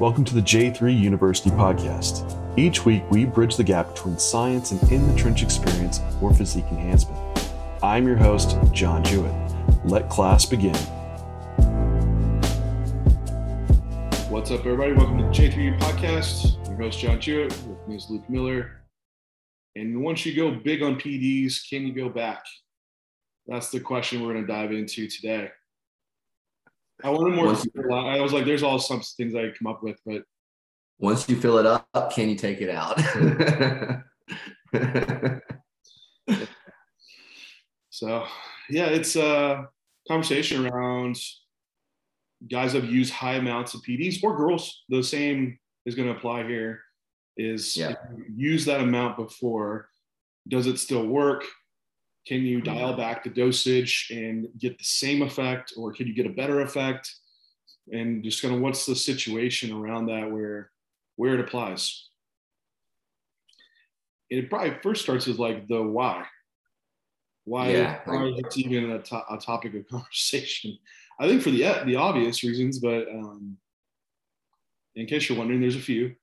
Welcome to the J3 University podcast. Each week, we bridge the gap between science and in the trench experience for physique enhancement. I'm your host, John Jewett. Let class begin. What's up, everybody? Welcome to the J3U podcast. I'm your host, John Jewett. With me is Luke Miller. And once you go big on PDs, can you go back? That's the question we're going to dive into today. I wanted more. I was like, there's all some things I come up with, but once you fill it up, can you take it out? so, yeah, it's a conversation around guys have used high amounts of PDs or girls. The same is going to apply here. Is yeah. use that amount before? Does it still work? Can you dial back the dosage and get the same effect, or can you get a better effect? And just kind of what's the situation around that where where it applies? It probably first starts with like the why. Why, yeah. why is it even a, to- a topic of conversation? I think for the the obvious reasons, but um, in case you're wondering, there's a few.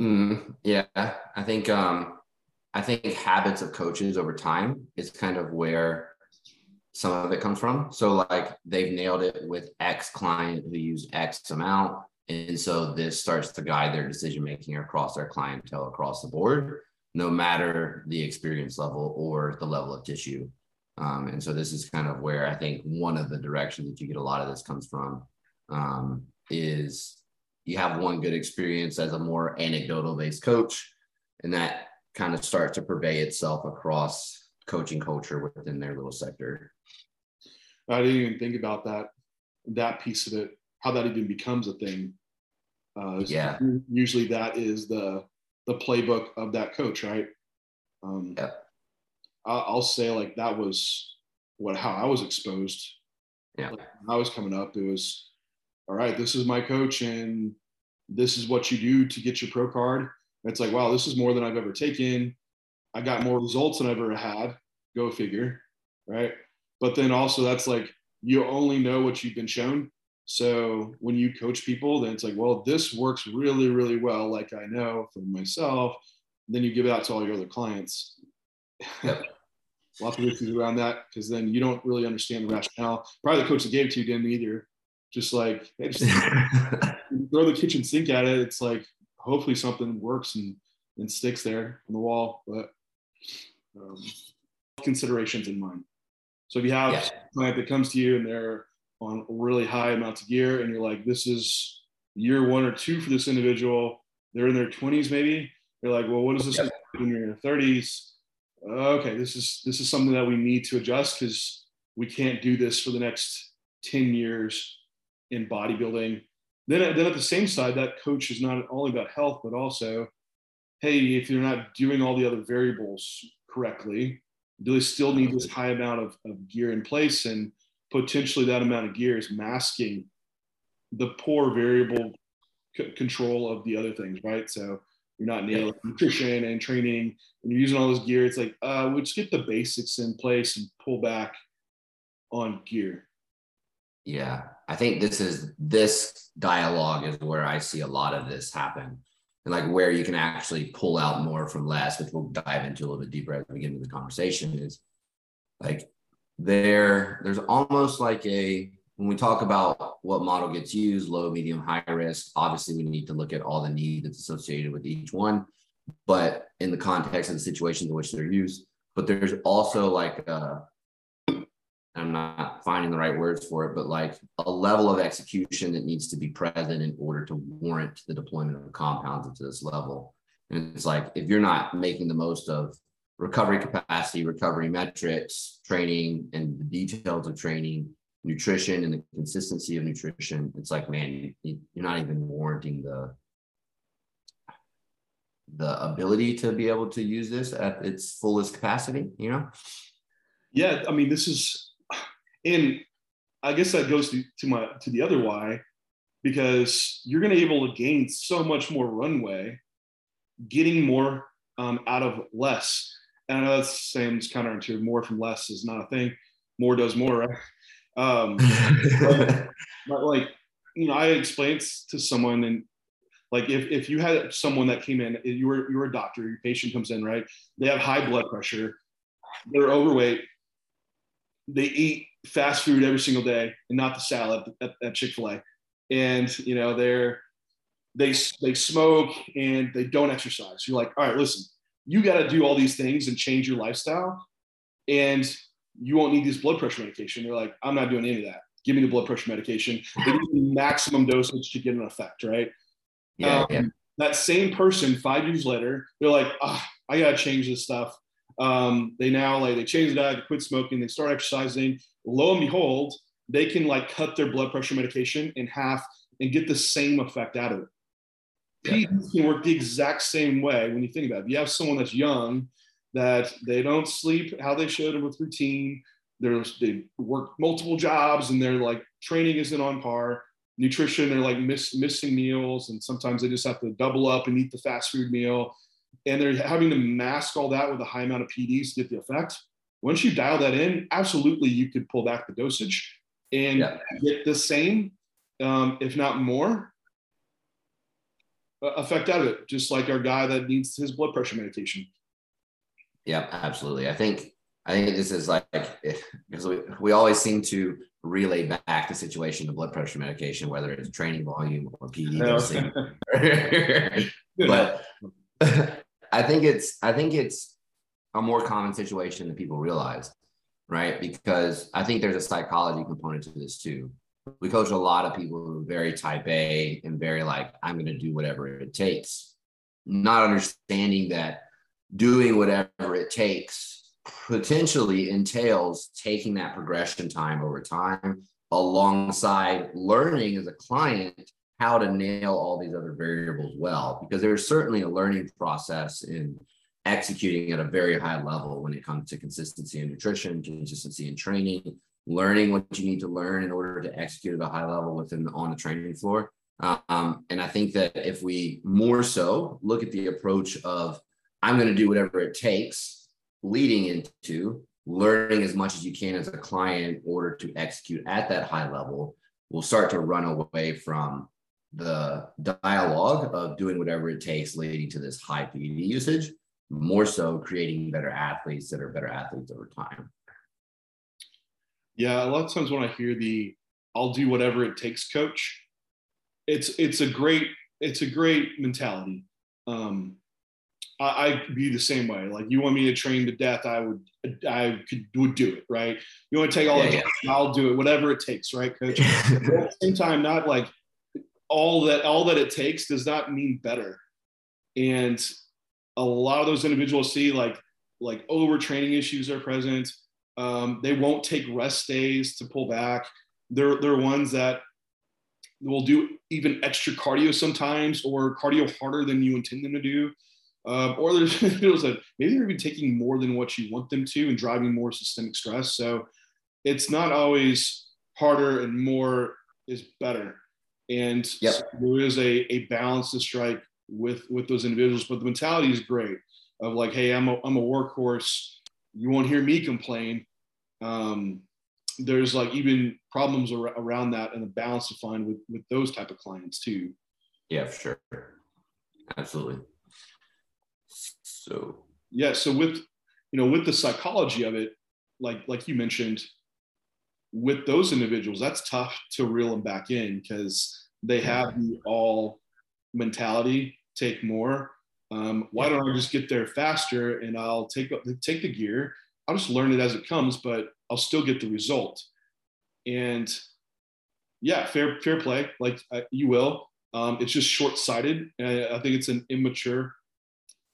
Mm, yeah, I think um, I think habits of coaches over time is kind of where some of it comes from. So like they've nailed it with X client who use X amount. And so this starts to guide their decision making across their clientele across the board, no matter the experience level or the level of tissue. Um, and so this is kind of where I think one of the directions that you get a lot of this comes from um, is you have one good experience as a more anecdotal based coach, and that kind of start to purvey itself across coaching culture within their little sector. I didn't even think about that that piece of it, how that even becomes a thing. Uh, yeah. Usually that is the the playbook of that coach, right? Um, yeah. I'll say like that was what how I was exposed. Yeah. Like, I was coming up, it was all right. This is my coach, and this is what you do to get your pro card. It's like, wow, this is more than I've ever taken. I got more results than I've ever had. Go figure, right? But then also, that's like you only know what you've been shown. So when you coach people, then it's like, well, this works really, really well, like I know from myself. Then you give it out to all your other clients. Yep. Lots of issues around that because then you don't really understand the rationale. Probably the coach that gave it to you didn't either. Just like hey, just throw the kitchen sink at it. It's like hopefully something works and, and sticks there on the wall. But um, considerations in mind. So if you have yeah. a client that comes to you and they're on really high amounts of gear and you're like, this is year one or two for this individual, they're in their 20s maybe. You're like, well, what does this yep. when you're in your 30s? Okay, this is this is something that we need to adjust because we can't do this for the next 10 years in bodybuilding then, then at the same side, that coach is not only about health, but also, hey, if you're not doing all the other variables correctly, do they still need this high amount of, of gear in place? And potentially that amount of gear is masking the poor variable c- control of the other things, right? So you're not nailing nutrition and training, and you're using all this gear. It's like, uh, we just get the basics in place and pull back on gear. Yeah, I think this is this dialogue is where I see a lot of this happen, and like where you can actually pull out more from less, which we'll dive into a little bit deeper as we get into the conversation. Is like there, there's almost like a when we talk about what model gets used, low, medium, high risk. Obviously, we need to look at all the need that's associated with each one, but in the context of the situations in which they're used. But there's also like a I'm not finding the right words for it, but like a level of execution that needs to be present in order to warrant the deployment of compounds to this level. And it's like if you're not making the most of recovery capacity, recovery metrics, training, and the details of training, nutrition, and the consistency of nutrition, it's like, man, you're not even warranting the the ability to be able to use this at its fullest capacity, you know? Yeah, I mean, this is and I guess that goes to, to my to the other why, because you're going to be able to gain so much more runway, getting more um, out of less. And I know that's seems counterintuitive. More from less is not a thing. More does more, right? Um, but, but like you know, I explained to someone, and Like if, if you had someone that came in, you were you were a doctor, your patient comes in, right? They have high blood pressure, they're overweight, they eat fast food every single day and not the salad at, at Chick-fil-A. And you know, they're they they smoke and they don't exercise. You're like, all right, listen, you got to do all these things and change your lifestyle, and you won't need this blood pressure medication. They're like, I'm not doing any of that. Give me the blood pressure medication. They need the maximum dosage to get an effect, right? Yeah, um, yeah. That same person, five years later, they're like, oh, I gotta change this stuff. Um, they now like they change the diet, they quit smoking, they start exercising. Lo and behold, they can like cut their blood pressure medication in half and get the same effect out of it. PEDs can work the exact same way when you think about it. If you have someone that's young, that they don't sleep how they should with routine, they're, they work multiple jobs and their like training isn't on par. Nutrition, they're like miss, missing meals, and sometimes they just have to double up and eat the fast food meal. And they're having to mask all that with a high amount of PDs to get the effect. Once you dial that in, absolutely you could pull back the dosage and Yeah. get the same, um, if not more, uh, effect out of it. Just like our guy that needs his blood pressure medication. Yeah, absolutely. I think I think this is like because we, we always seem to relay back the situation to blood pressure medication, whether it's training volume or PD dosing. but I think it's I think it's a more common situation than people realize, right? Because I think there's a psychology component to this too. We coach a lot of people who are very type A and very like, I'm going to do whatever it takes, not understanding that doing whatever it takes potentially entails taking that progression time over time alongside learning as a client how to nail all these other variables well because there's certainly a learning process in executing at a very high level when it comes to consistency in nutrition consistency in training learning what you need to learn in order to execute at a high level within the, on the training floor. Um, and i think that if we more so look at the approach of i'm going to do whatever it takes leading into learning as much as you can as a client in order to execute at that high level we'll start to run away from the dialogue of doing whatever it takes leading to this high PED usage, more so creating better athletes that are better athletes over time. Yeah, a lot of times when I hear the "I'll do whatever it takes" coach, it's it's a great it's a great mentality. Um, I, I'd be the same way. Like you want me to train to death, I would I could would do it, right? You want to take all Yeah, the yeah. I'll do it, whatever it takes, right, coach? But at the same time, not like all that all that it takes does not mean better. And a lot of those individuals see like like overtraining issues are present. Um, they won't take rest days to pull back. They're they're ones that will do even extra cardio sometimes or cardio harder than you intend them to do. Um, or there's individuals that maybe they're even taking more than what you want them to and driving more systemic stress. So it's not always harder and more is better. And Yep. so there is a, a balance to strike with with those individuals, but the mentality is great of like, hey, I'm a, I'm a workhorse. You won't hear me complain. Um, there's like even problems ar- around that and a balance to find with with those type of clients too. yeah, for sure. Absolutely. So yeah so with you know with the psychology of it like like you mentioned with those individuals that's tough to reel them back in because they have the all mentality take more. Um, why don't i just get there faster and i'll take take the gear. I'll just learn it as it comes but i'll still get the result. And yeah fair fair play. Like uh, you will. Um, it's just short-sighted i think it's an immature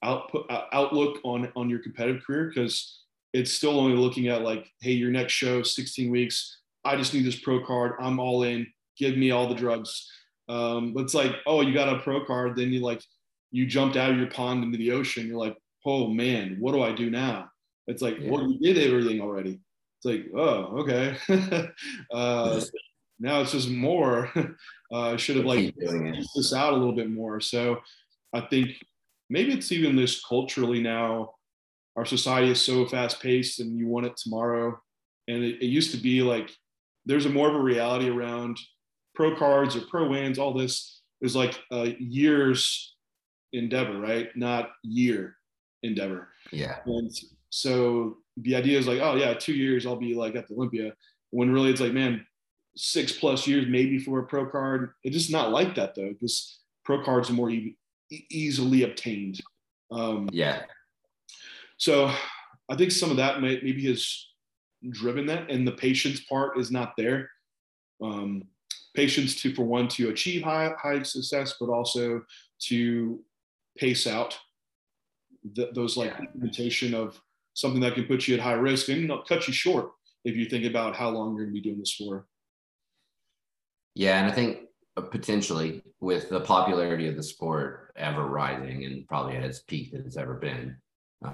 output uh, outlook on on your competitive career because it's still only looking at like hey your next show 16 weeks. I just need this pro card. I'm all in. Give me all the drugs. Um but it's like oh you got a pro card. Then you like you jumped out of your pond into the ocean. You're like oh man what do i do now? It's like Yeah. well you did everything already. It's like oh okay. Uh now it's just more. Uh i should have like keep doing it. piece this out a little bit more. So I think maybe it's even this culturally now. Our society is so fast paced and you want it tomorrow. And it, it used to be like there's a more of a reality around pro cards or pro wins, all this. was like a year's endeavor, right? Not year endeavor. Yeah. And so the idea is like, oh yeah, two years I'll be like at the Olympia. When really it's like, man, six plus years maybe for a pro card. It's just not like that though, because pro cards are more e- easily obtained. Um, yeah. So I think some of that may, maybe has driven that, and the patience part is not there. Um, patience to, for one, to achieve high high success, but also to pace out the, those like yeah. implementation of something that can put you at high risk and cut you short if you think about how long you're going to be doing this for. Yeah, and I think uh, potentially with the popularity of the sport ever rising and probably at its peak that it's ever been,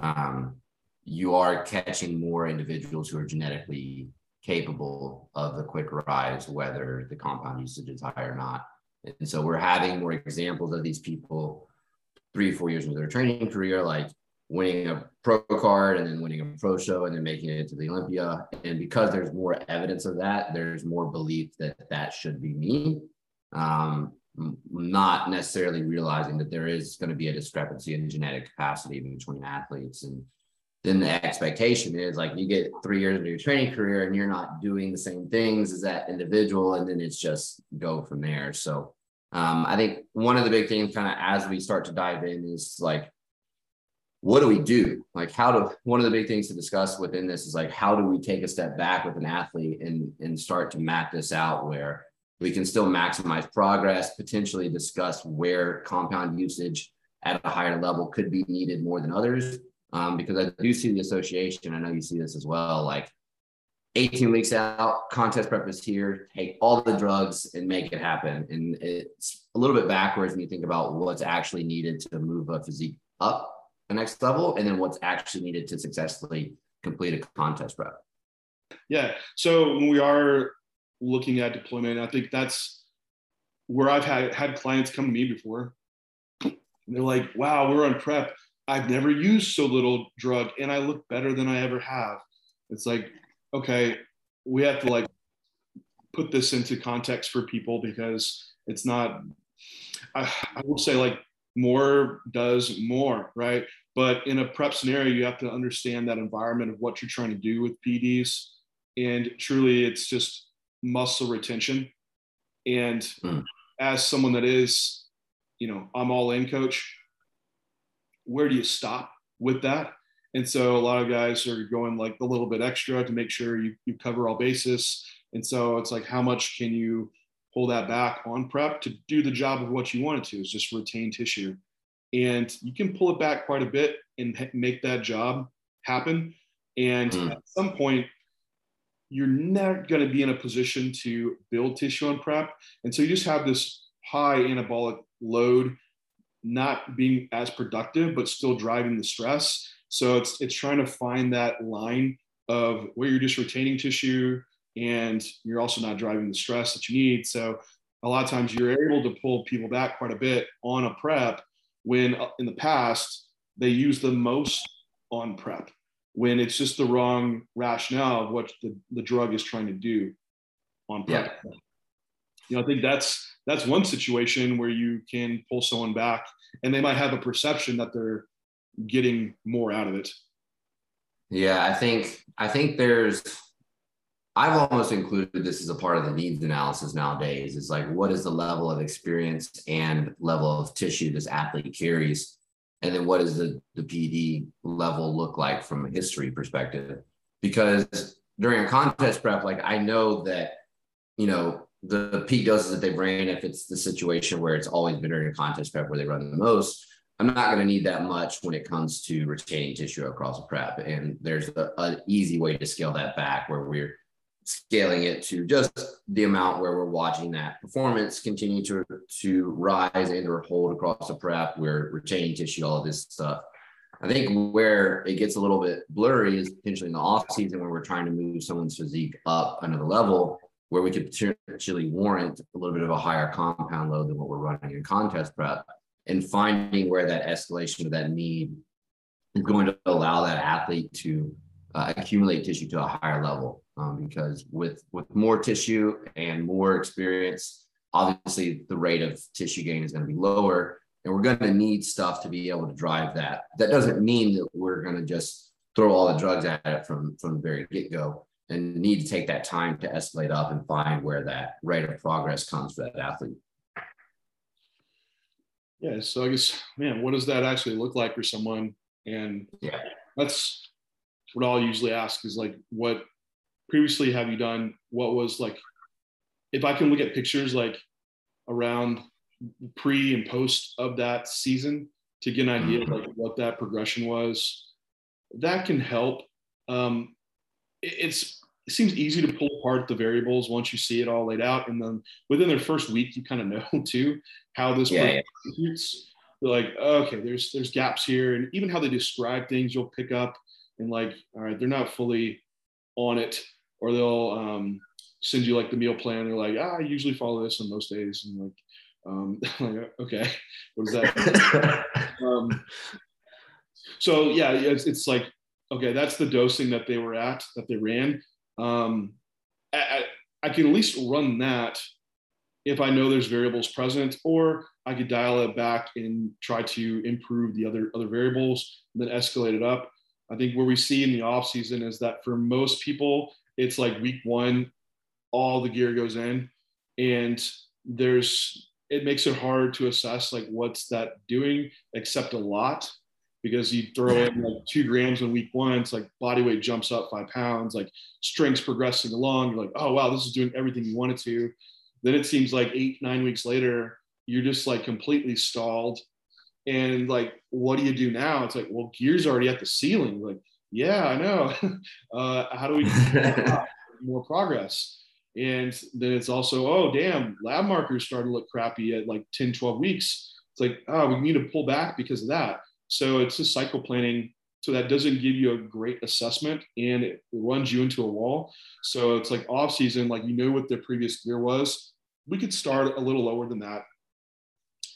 um, you are catching more individuals who are genetically capable of the quick rise, whether the compound usage is high or not. And so we're having more examples of these people three, four years into their training career, like winning a pro card and then winning a pro show and then making it to the Olympia. And because there's more evidence of that, there's more belief that that should be me. Um, not necessarily realizing that there is going to be a discrepancy in genetic capacity between athletes and then the expectation is like you get three years of your training career and you're not doing the same things as that individual and then it's just go from there. So um, i think one of the big things kind of as we start to dive in is like what do we do? Like how do one of the big things to discuss within this is like how do we take a step back with an athlete and and start to map this out where we can still maximize progress potentially discuss where compound usage at a higher level could be needed more than others um, because I do see the association. I know you see this as well. Like 18 weeks out, contest prep is here, take all the drugs and make it happen. And it's a little bit backwards when you think about what's actually needed to move a physique up the next level and then what's actually needed to successfully complete a contest prep. Yeah. So when we are looking at deployment, I think that's where I've had had clients come to me before. And they're like, wow, we're on prep I've never used so little drug and I look better than I ever have. It's like, okay, we have to like put this into context for people because it's not, I, I will say like more does more, right? But in a prep scenario, you have to understand that environment of what you're trying to do with PDs. And truly, it's just muscle retention. And mm. as someone that is, you know, I'm all in coach, where do you stop with that? And so a lot of guys are going like a little bit extra to make sure you, you cover all bases. And so it's like, how much can you pull that back on prep to do the job of what you want it to is just retain tissue. And you can pull it back quite a bit and make that job happen. And mm. at some point, you're not going to be in a position to build tissue on prep. And so you just have this high anabolic load not being as productive, but still driving the stress. So it's it's trying to find that line of where you're just retaining tissue and you're also not driving the stress that you need. So a lot of times you're able to pull people back quite a bit on a prep when uh, in the past they use the most on prep when it's just the wrong rationale of what the, the drug is trying to do on prep. Yeah. You know, I think that's that's one situation where you can pull someone back and they might have a perception that they're getting more out of it yeah i think i think there's i've almost included this as a part of the needs analysis nowadays is like what is the level of experience and level of tissue this athlete carries and then what does the, the pd level look like from a history perspective because during a contest prep like i know that you know the peak doses that they ran, if it's the situation where it's always been during a contest prep where they run the most, I'm not going to need that much when it comes to retaining tissue across a prep. And there's an easy way to scale that back where we're scaling it to just the amount where we're watching that performance continue to, to rise and or hold across the prep. We're retaining tissue, all of this stuff. I think where it gets a little bit blurry is potentially in the off season when we're trying to move someone's physique up another level where we could potentially warrant a little bit of a higher compound load than what we're running in contest prep and finding where that escalation of that need is going to allow that athlete to uh, accumulate tissue to a higher level um, because with with more tissue and more experience obviously the rate of tissue gain is going to be lower and we're going to need stuff to be able to drive that. That doesn't mean that we're going to just throw all the drugs at it from from the very get-go and need to take that time to escalate up and find where that rate of progress comes for that athlete. Yeah so i guess man what does that actually look like for someone? And yeah. that's what i'll usually ask is like what previously have you done what was like if i can look at pictures like around pre and post of that season to get an idea of like what that progression was that can help. Um, it, it's it seems easy to pull apart the variables once you see it all laid out and then within their first week you kind of know too how this yeah, yeah. they're like okay there's there's gaps here and even how they describe things you'll pick up and like all right they're not fully on it or they'll um, send you like the meal plan they're like ah, i usually follow this on most days and like um, like, okay, what is that? um, so yeah, it's, it's like, okay, that's the dosing that they were at, that they ran. Um, I, I can at least run that if I know there's variables present, or I could dial it back and try to improve the other other variables, and then escalate it up. I think where we see in the off season is that for most people, it's like week one, all the gear goes in, and there's it makes it hard to assess like what's that doing except a lot because you throw in like two grams in week one it's like body weight jumps up five pounds like strength's progressing along. You're like oh wow this is doing everything you want it to. Then it seems like eight nine weeks later you're just like completely stalled. And like what do you do now? It's like well gear's already at the ceiling. Like yeah i know uh, how do we more progress and then it's also, oh, damn, lab markers starting to look crappy at like 10, 12 weeks. It's like, oh, we need to pull back because of that. So it's just cycle planning. So that doesn't give you a great assessment and it runs you into a wall. So it's like off season, like you know what the previous year was. We could start a little lower than that.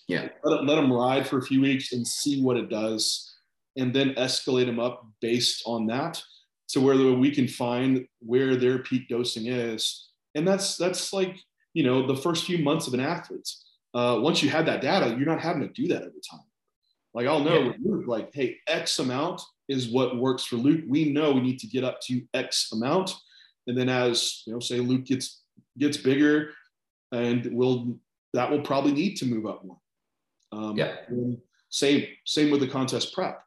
Yeah. Let, let them ride for a few weeks and see what it does and then escalate them up based on that to where we can find where their peak dosing is. And that's that's like you know the first few months of an athlete. Uh, once you have that data you're not having to do that every time. Like i'll know yeah. luke like hey x amount is what works for luke. We know we need to get up to x amount. And then as you know say luke gets gets bigger and will that will probably need to move up more. Um, yeah. same same with the contest prep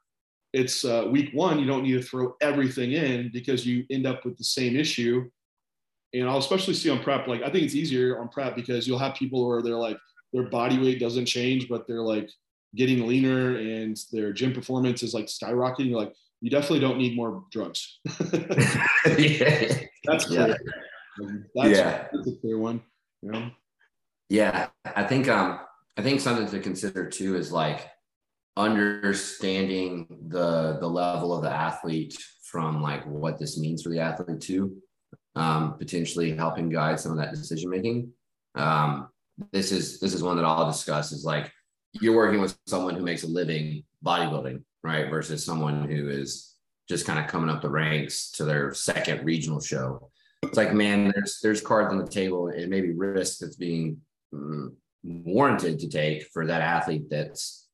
it's uh, week one you don't need to throw everything in because you end up with the same issue and I'll especially see on prep, like I think it's easier on prep because you'll have people where they're like their body weight doesn't change, but they're like getting leaner and their gym performance is like skyrocketing. You're like, you definitely don't need more drugs. yeah. That's clear. Yeah. That's, yeah. that's a clear one. You know? Yeah. I think um I think something to consider too is like understanding the the level of the athlete from like what this means for the athlete too um, potentially helping guide some of that decision making. Um, this is this is one that I'll discuss. Is like you're working with someone who makes a living bodybuilding, right, versus someone who is just kind of coming up the ranks to their second regional show. It's like, man, there's there's cards on the table and maybe risk that's being mm, warranted to take for that athlete that's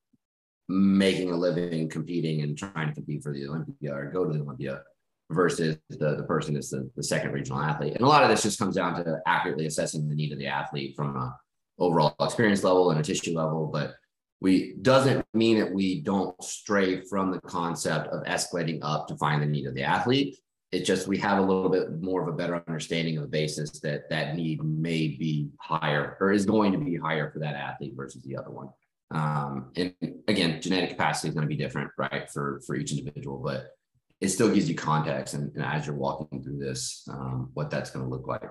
making a living competing and trying to compete for the Olympia or go to the Olympia versus the, the person is the, the second regional athlete. And a lot of this just comes down to accurately assessing the need of the athlete from a overall experience level and a tissue level. But we doesn't mean that we don't stray from the concept of escalating up to find the need of the athlete. It's just we have a little bit more of a better understanding of the basis that that need may be higher or is going to be higher for that athlete versus the other one. Um, and again, genetic capacity is going to be different, right, for for each individual. But it still gives you context and, and as you're walking through this um, what that's going to look like.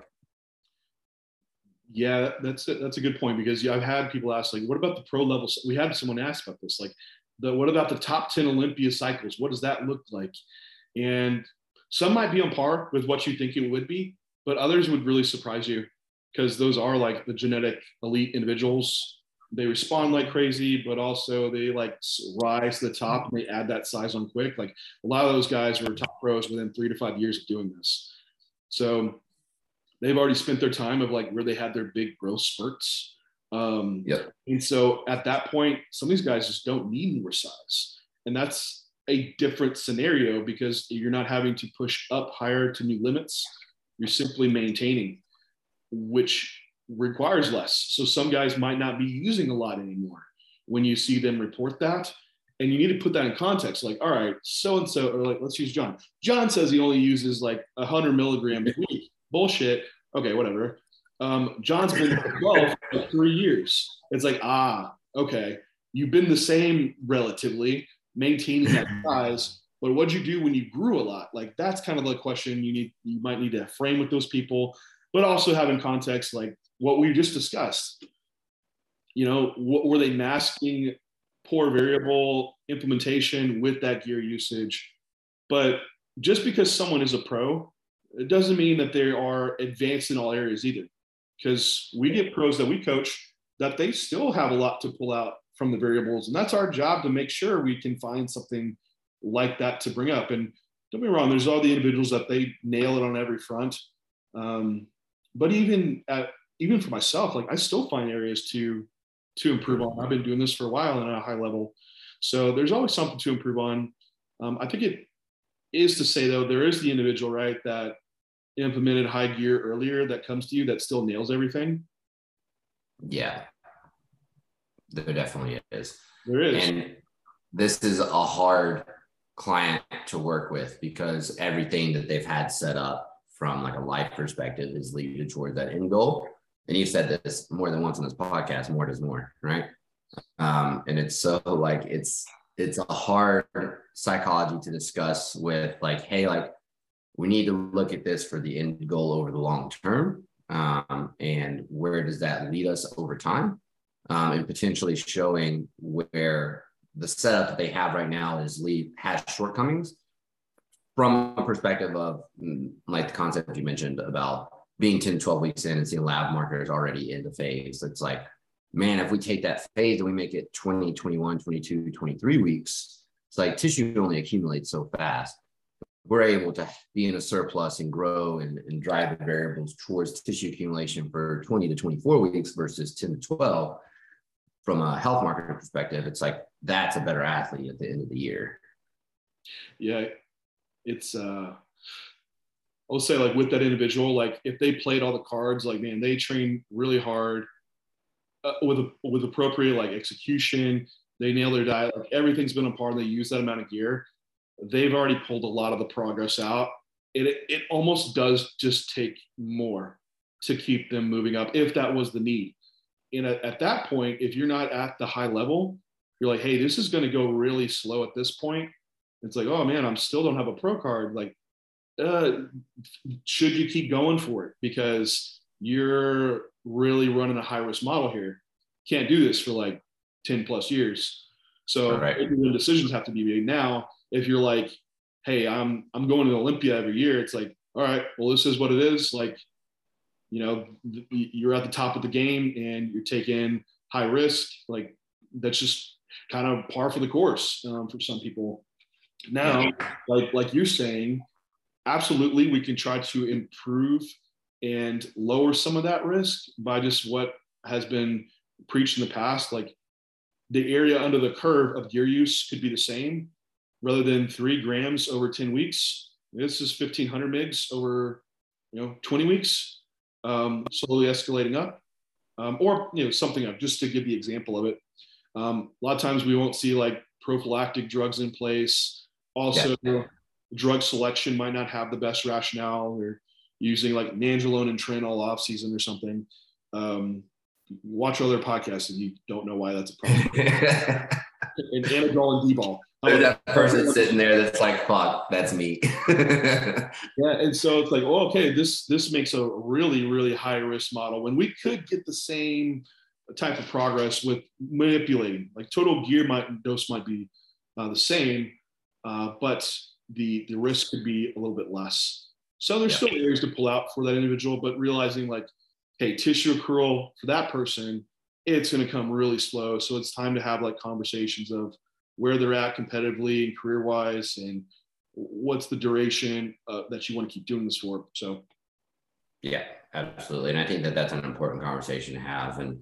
Yeah that's a, that's a good point because i've had people ask like what about the pro level we had someone ask about this like the what about the top 10 olympia cycles what does that look like? And some might be on par with what you think it would be but others would really surprise you because those are like the genetic elite individuals they respond like crazy, but also they like rise to the top and they add that size on quick. Like a lot of those guys were top pros within three to five years of doing this. So they've already spent their time of like where they had their big growth spurts. Um, Yep. And so at that point, some of these guys just don't need more size. And that's a different scenario because you're not having to push up higher to new limits. You're simply maintaining, which requires less. So some guys might not be using a lot anymore when you see them report that. And you need to put that in context. Like, all right, so and so, or like, let's use John. John says he only uses like 100 milligrams a week. Bullshit. Okay, whatever. Um, John's been 12 for three years. It's like, ah, okay. You've been the same relatively, maintaining that size. But what'd you do when you grew a lot? Like that's kind of the question you need you might need to frame with those people, but also have in context like what we just discussed. You know, what were they masking poor variable implementation with that gear usage? But just because someone is a pro, it doesn't mean that they are advanced in all areas either. Because we get pros that we coach that they still have a lot to pull out from the variables. And that's our job to make sure we can find something like that to bring up. And don't be wrong, there's all the individuals that they nail it on every front. Um, but even at, even for myself, like I still find areas to to improve on. I've been doing this for a while and at a high level. So there's always something to improve on. Um, I think it is to say though, there is the individual, right, that implemented high gear earlier that comes to you that still nails everything. Yeah. There definitely is. There is. And this is a hard client to work with because everything that they've had set up from like a life perspective is leading toward that end goal. And you've said this more than once on this podcast, more does more, right? Um, and it's so like it's it's a hard psychology to discuss with like, hey, like we need to look at this for the end goal over the long term. Um, and where does that lead us over time? Um, and potentially showing where the setup that they have right now is lead has shortcomings from a perspective of mm, like the concept you mentioned about being 10 12 weeks in and seeing lab markers already in the phase it's like man if we take that phase and we make it 20 21 22 23 weeks it's like tissue only accumulates so fast we're able to be in a surplus and grow and, and drive the variables towards tissue accumulation for 20 to 24 weeks versus 10 to 12 from a health market perspective, it's like that's a better athlete at the end of the year. Yeah, it's uh I'll say like with that individual, like if they played all the cards, like man, they train really hard uh, with with appropriate like execution. They nail their diet. Like everything's been a part. They use that amount of gear. They've already pulled a lot of the progress out. It it almost does just take more to keep them moving up if that was the need and at, at that point, if you're not at the high level, you're like, hey, this is going to go really slow at this point. It's like, oh man, I'm still don't have a pro card. Like, uh, should you keep going for it because you're really running a high risk model here? Can't do this for like 10 plus years. So right. the decisions have to be made now. If you're like, hey, I'm I'm going to Olympia every year, it's like, all right, well, this is what it is. Like, you know you're at the top of the game and you're taking high risk like that's just kind of par for the course um, for some people now like like you're saying absolutely we can try to improve and lower some of that risk by just what has been preached in the past like the area under the curve of gear use could be the same rather than three grams over 10 weeks this is 1500 mgs over you know 20 weeks um, slowly escalating up, um, or you know something up. Just to give the example of it, um, a lot of times we won't see like prophylactic drugs in place. Also, yeah. Drug selection might not have the best rationale. Or using like nandrolone and tren off season or something. Um, watch other podcasts and you don't know why that's a problem. and Anadrol and. There's that person sitting there that's like, fuck, that's me. yeah, and so it's like, oh, okay, this this makes a really really high risk model when we could get the same type of progress with manipulating. Like total gear might dose might be uh, the same, uh, but the the risk could be a little bit less. So there's yeah. still areas to pull out for that individual, but realizing like, hey, tissue accrual for that person, it's going to come really slow. So it's time to have like conversations of where they're at competitively and career wise and what's the duration uh, that you want to keep doing this for so yeah absolutely and i think that that's an important conversation to have and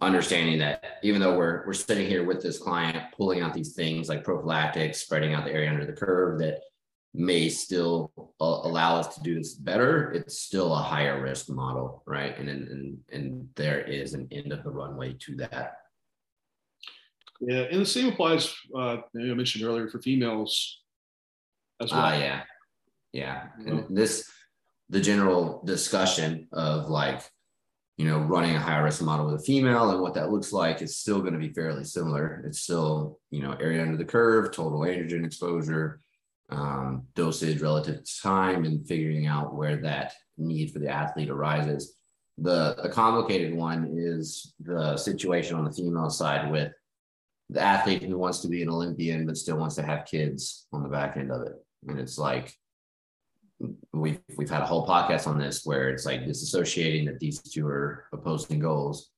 understanding that even though we're we're sitting here with this client pulling out these things like prophylactics spreading out the area under the curve that may still uh, allow us to do this better it's still a higher risk model right? And and and there is an end of the runway to that. Yeah and the same applies uh i mentioned earlier for females as well. Uh, yeah. Yeah. And this the general discussion of like you know, running a high risk model with a female and what that looks like is still going to be fairly similar. It's still, you know, area under the curve, total androgen exposure, um, dosage relative to time, and figuring out where that need for the athlete arises. The, the complicated one is the situation on the female side with the athlete who wants to be an Olympian but still wants to have kids on the back end of it. And it's like, we've we've had a whole podcast on this where it's like disassociating that these two are opposing goals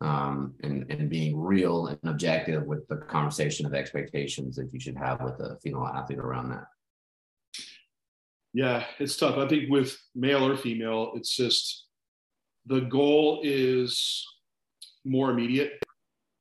um, and and being real and objective with the conversation of expectations that you should have with a female athlete around that. Yeah, it's tough. I think with male or female, it's just the goal is more immediate,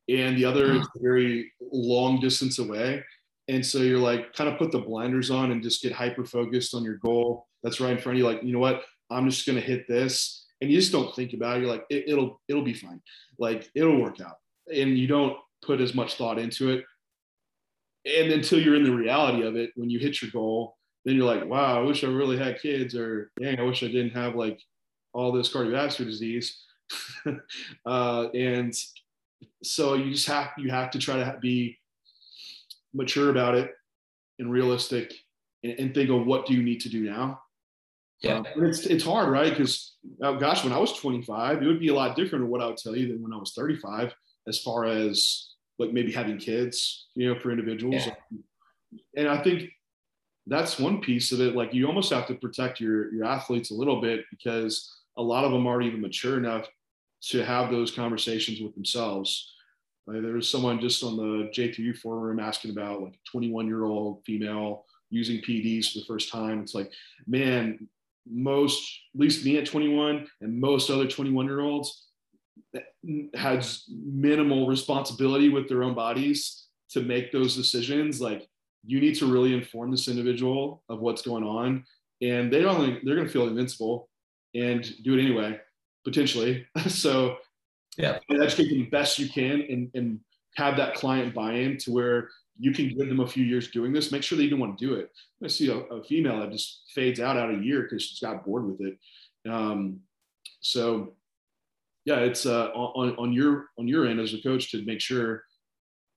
and the other is very long distance away. And so you're like, kind of put the blinders on and just get hyper focused on your goal that's right in front of you. Like, you know what? I'm just gonna hit this, and you just don't think about it. You're like, it, it'll it'll be fine. Like it'll work out, and you don't put as much thought into it. And until you're in the reality of it, when you hit your goal, then you're like, wow, I wish I really had kids, or dang, I wish I didn't have like all this cardiovascular disease. uh, and so you just have you have to try to be mature about it and realistic and, and think of what do you need to do now yeah. Um, it's, it's hard, right? Because, oh gosh, when I was 25, it would be a lot different than what I would tell you than when I was 35, as far as like maybe having kids, you know, for individuals. Yeah. And I think that's one piece of it. Like you almost have to protect your, your athletes a little bit because a lot of them aren't even mature enough to have those conversations with themselves. Like there was someone just on the J3U forum asking about like a 21 year old female using PDs for the first time. It's like, man, most, at least me at 21 and most other 21 year olds has minimal responsibility with their own bodies to make those decisions. Like you need to really inform this individual of what's going on and they don't, they're going to feel invincible and do it anyway, potentially. so yeah, educate them the best you can and, and have that client buy-in to where you can give them a few years doing this. Make sure they even want to do it. I see a, a female that just fades out out a year because she's got bored with it. Um, so, yeah, it's uh, on on your on your end as a coach to make sure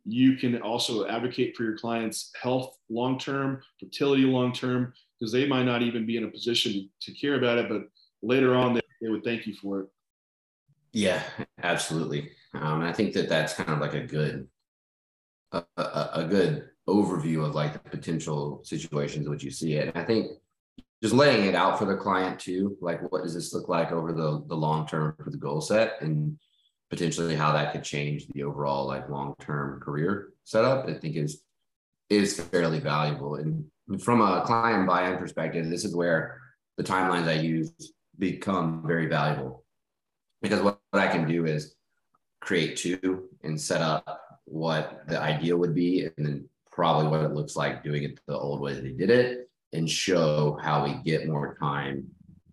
you can also advocate for your clients' health long term, fertility long term, because they might not even be in a position to care about it, but later on they, they would thank you for it. Yeah, absolutely. Um, I think that that's kind of like a good a, a, good overview of like the potential situations which you see it. And I think just laying it out for the client too, like what does this look like over the, the long term for the goal set and potentially how that could change the overall like long term career setup, I think is is fairly valuable. And from a client buy-in perspective, this is where the timelines I use become very valuable because what, what I can do is create two and set up what the ideal would be and then probably what it looks like doing it the old way they did it and show how we get more time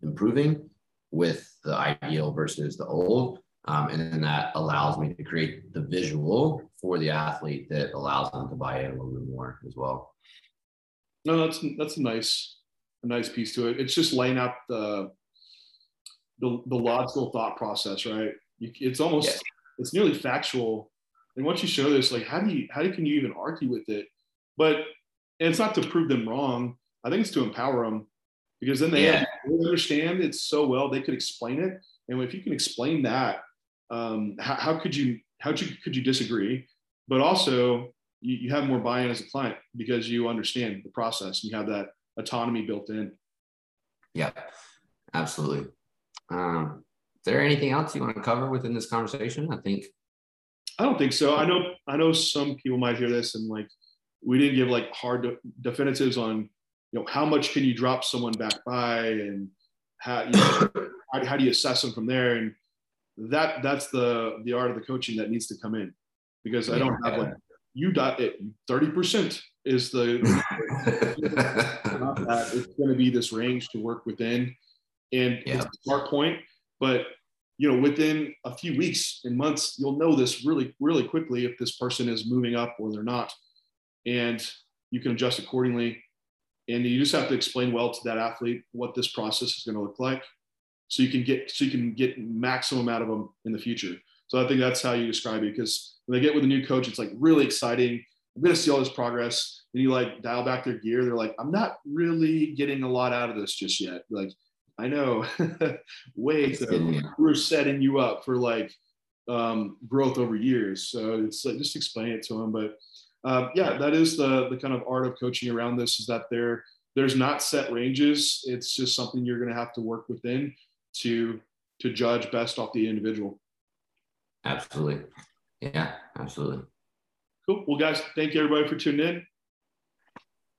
improving with the ideal versus the old. Um, and then that allows me to create the visual for the athlete that allows them to buy in a little bit more as well. No, that's that's a nice a nice piece to it. It's just laying out the the, the logical thought process, right? You, it's almost yeah. it's nearly factual and once you show this, like, how do you, how can you even argue with it? But, and it's not to prove them wrong. I think it's to empower them because then they, yeah. understand it so well, they could explain it. And if you can explain that, um, how, how could you, how could you, could you disagree? But also you, you have more buy-in as a client because you understand the process and you have that autonomy built in. Yeah, absolutely. Um, is there anything else you want to cover within this conversation? I think I don't think so. I know I know some people might hear this and like we didn't give like hard de- definitives on you know how much can you drop someone back by and how you know, how, how, do you assess them from there and that that's the the art of the coaching that needs to come in because I don't have like you dot it 30% is the it's going to be this range to work within and yeah. it's a smart point but you know within a few weeks and months you'll know this really really quickly if this person is moving up or they're not. And you can adjust accordingly. And you just have to explain well to that athlete what this process is going to look like so you can get so you can get maximum out of them in the future. So i think that's how you describe it because when they get with a new coach it's like really exciting. I'm to see all this progress. And you like dial back their gear. They're like i'm not really getting a lot out of this just yet. Like i know wait we're setting you up for like um, growth over years so it's like just explain it to them but uh, yeah, that is the the kind of art of coaching around this is that there there's not set ranges. It's just something you're going to have to work within to to judge best off the individual. Absolutely. Yeah, absolutely. Cool. Well, guys, thank you everybody for tuning in.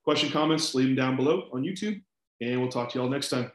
Question, comments, leave them down below on YouTube, and we'll talk to you all next time.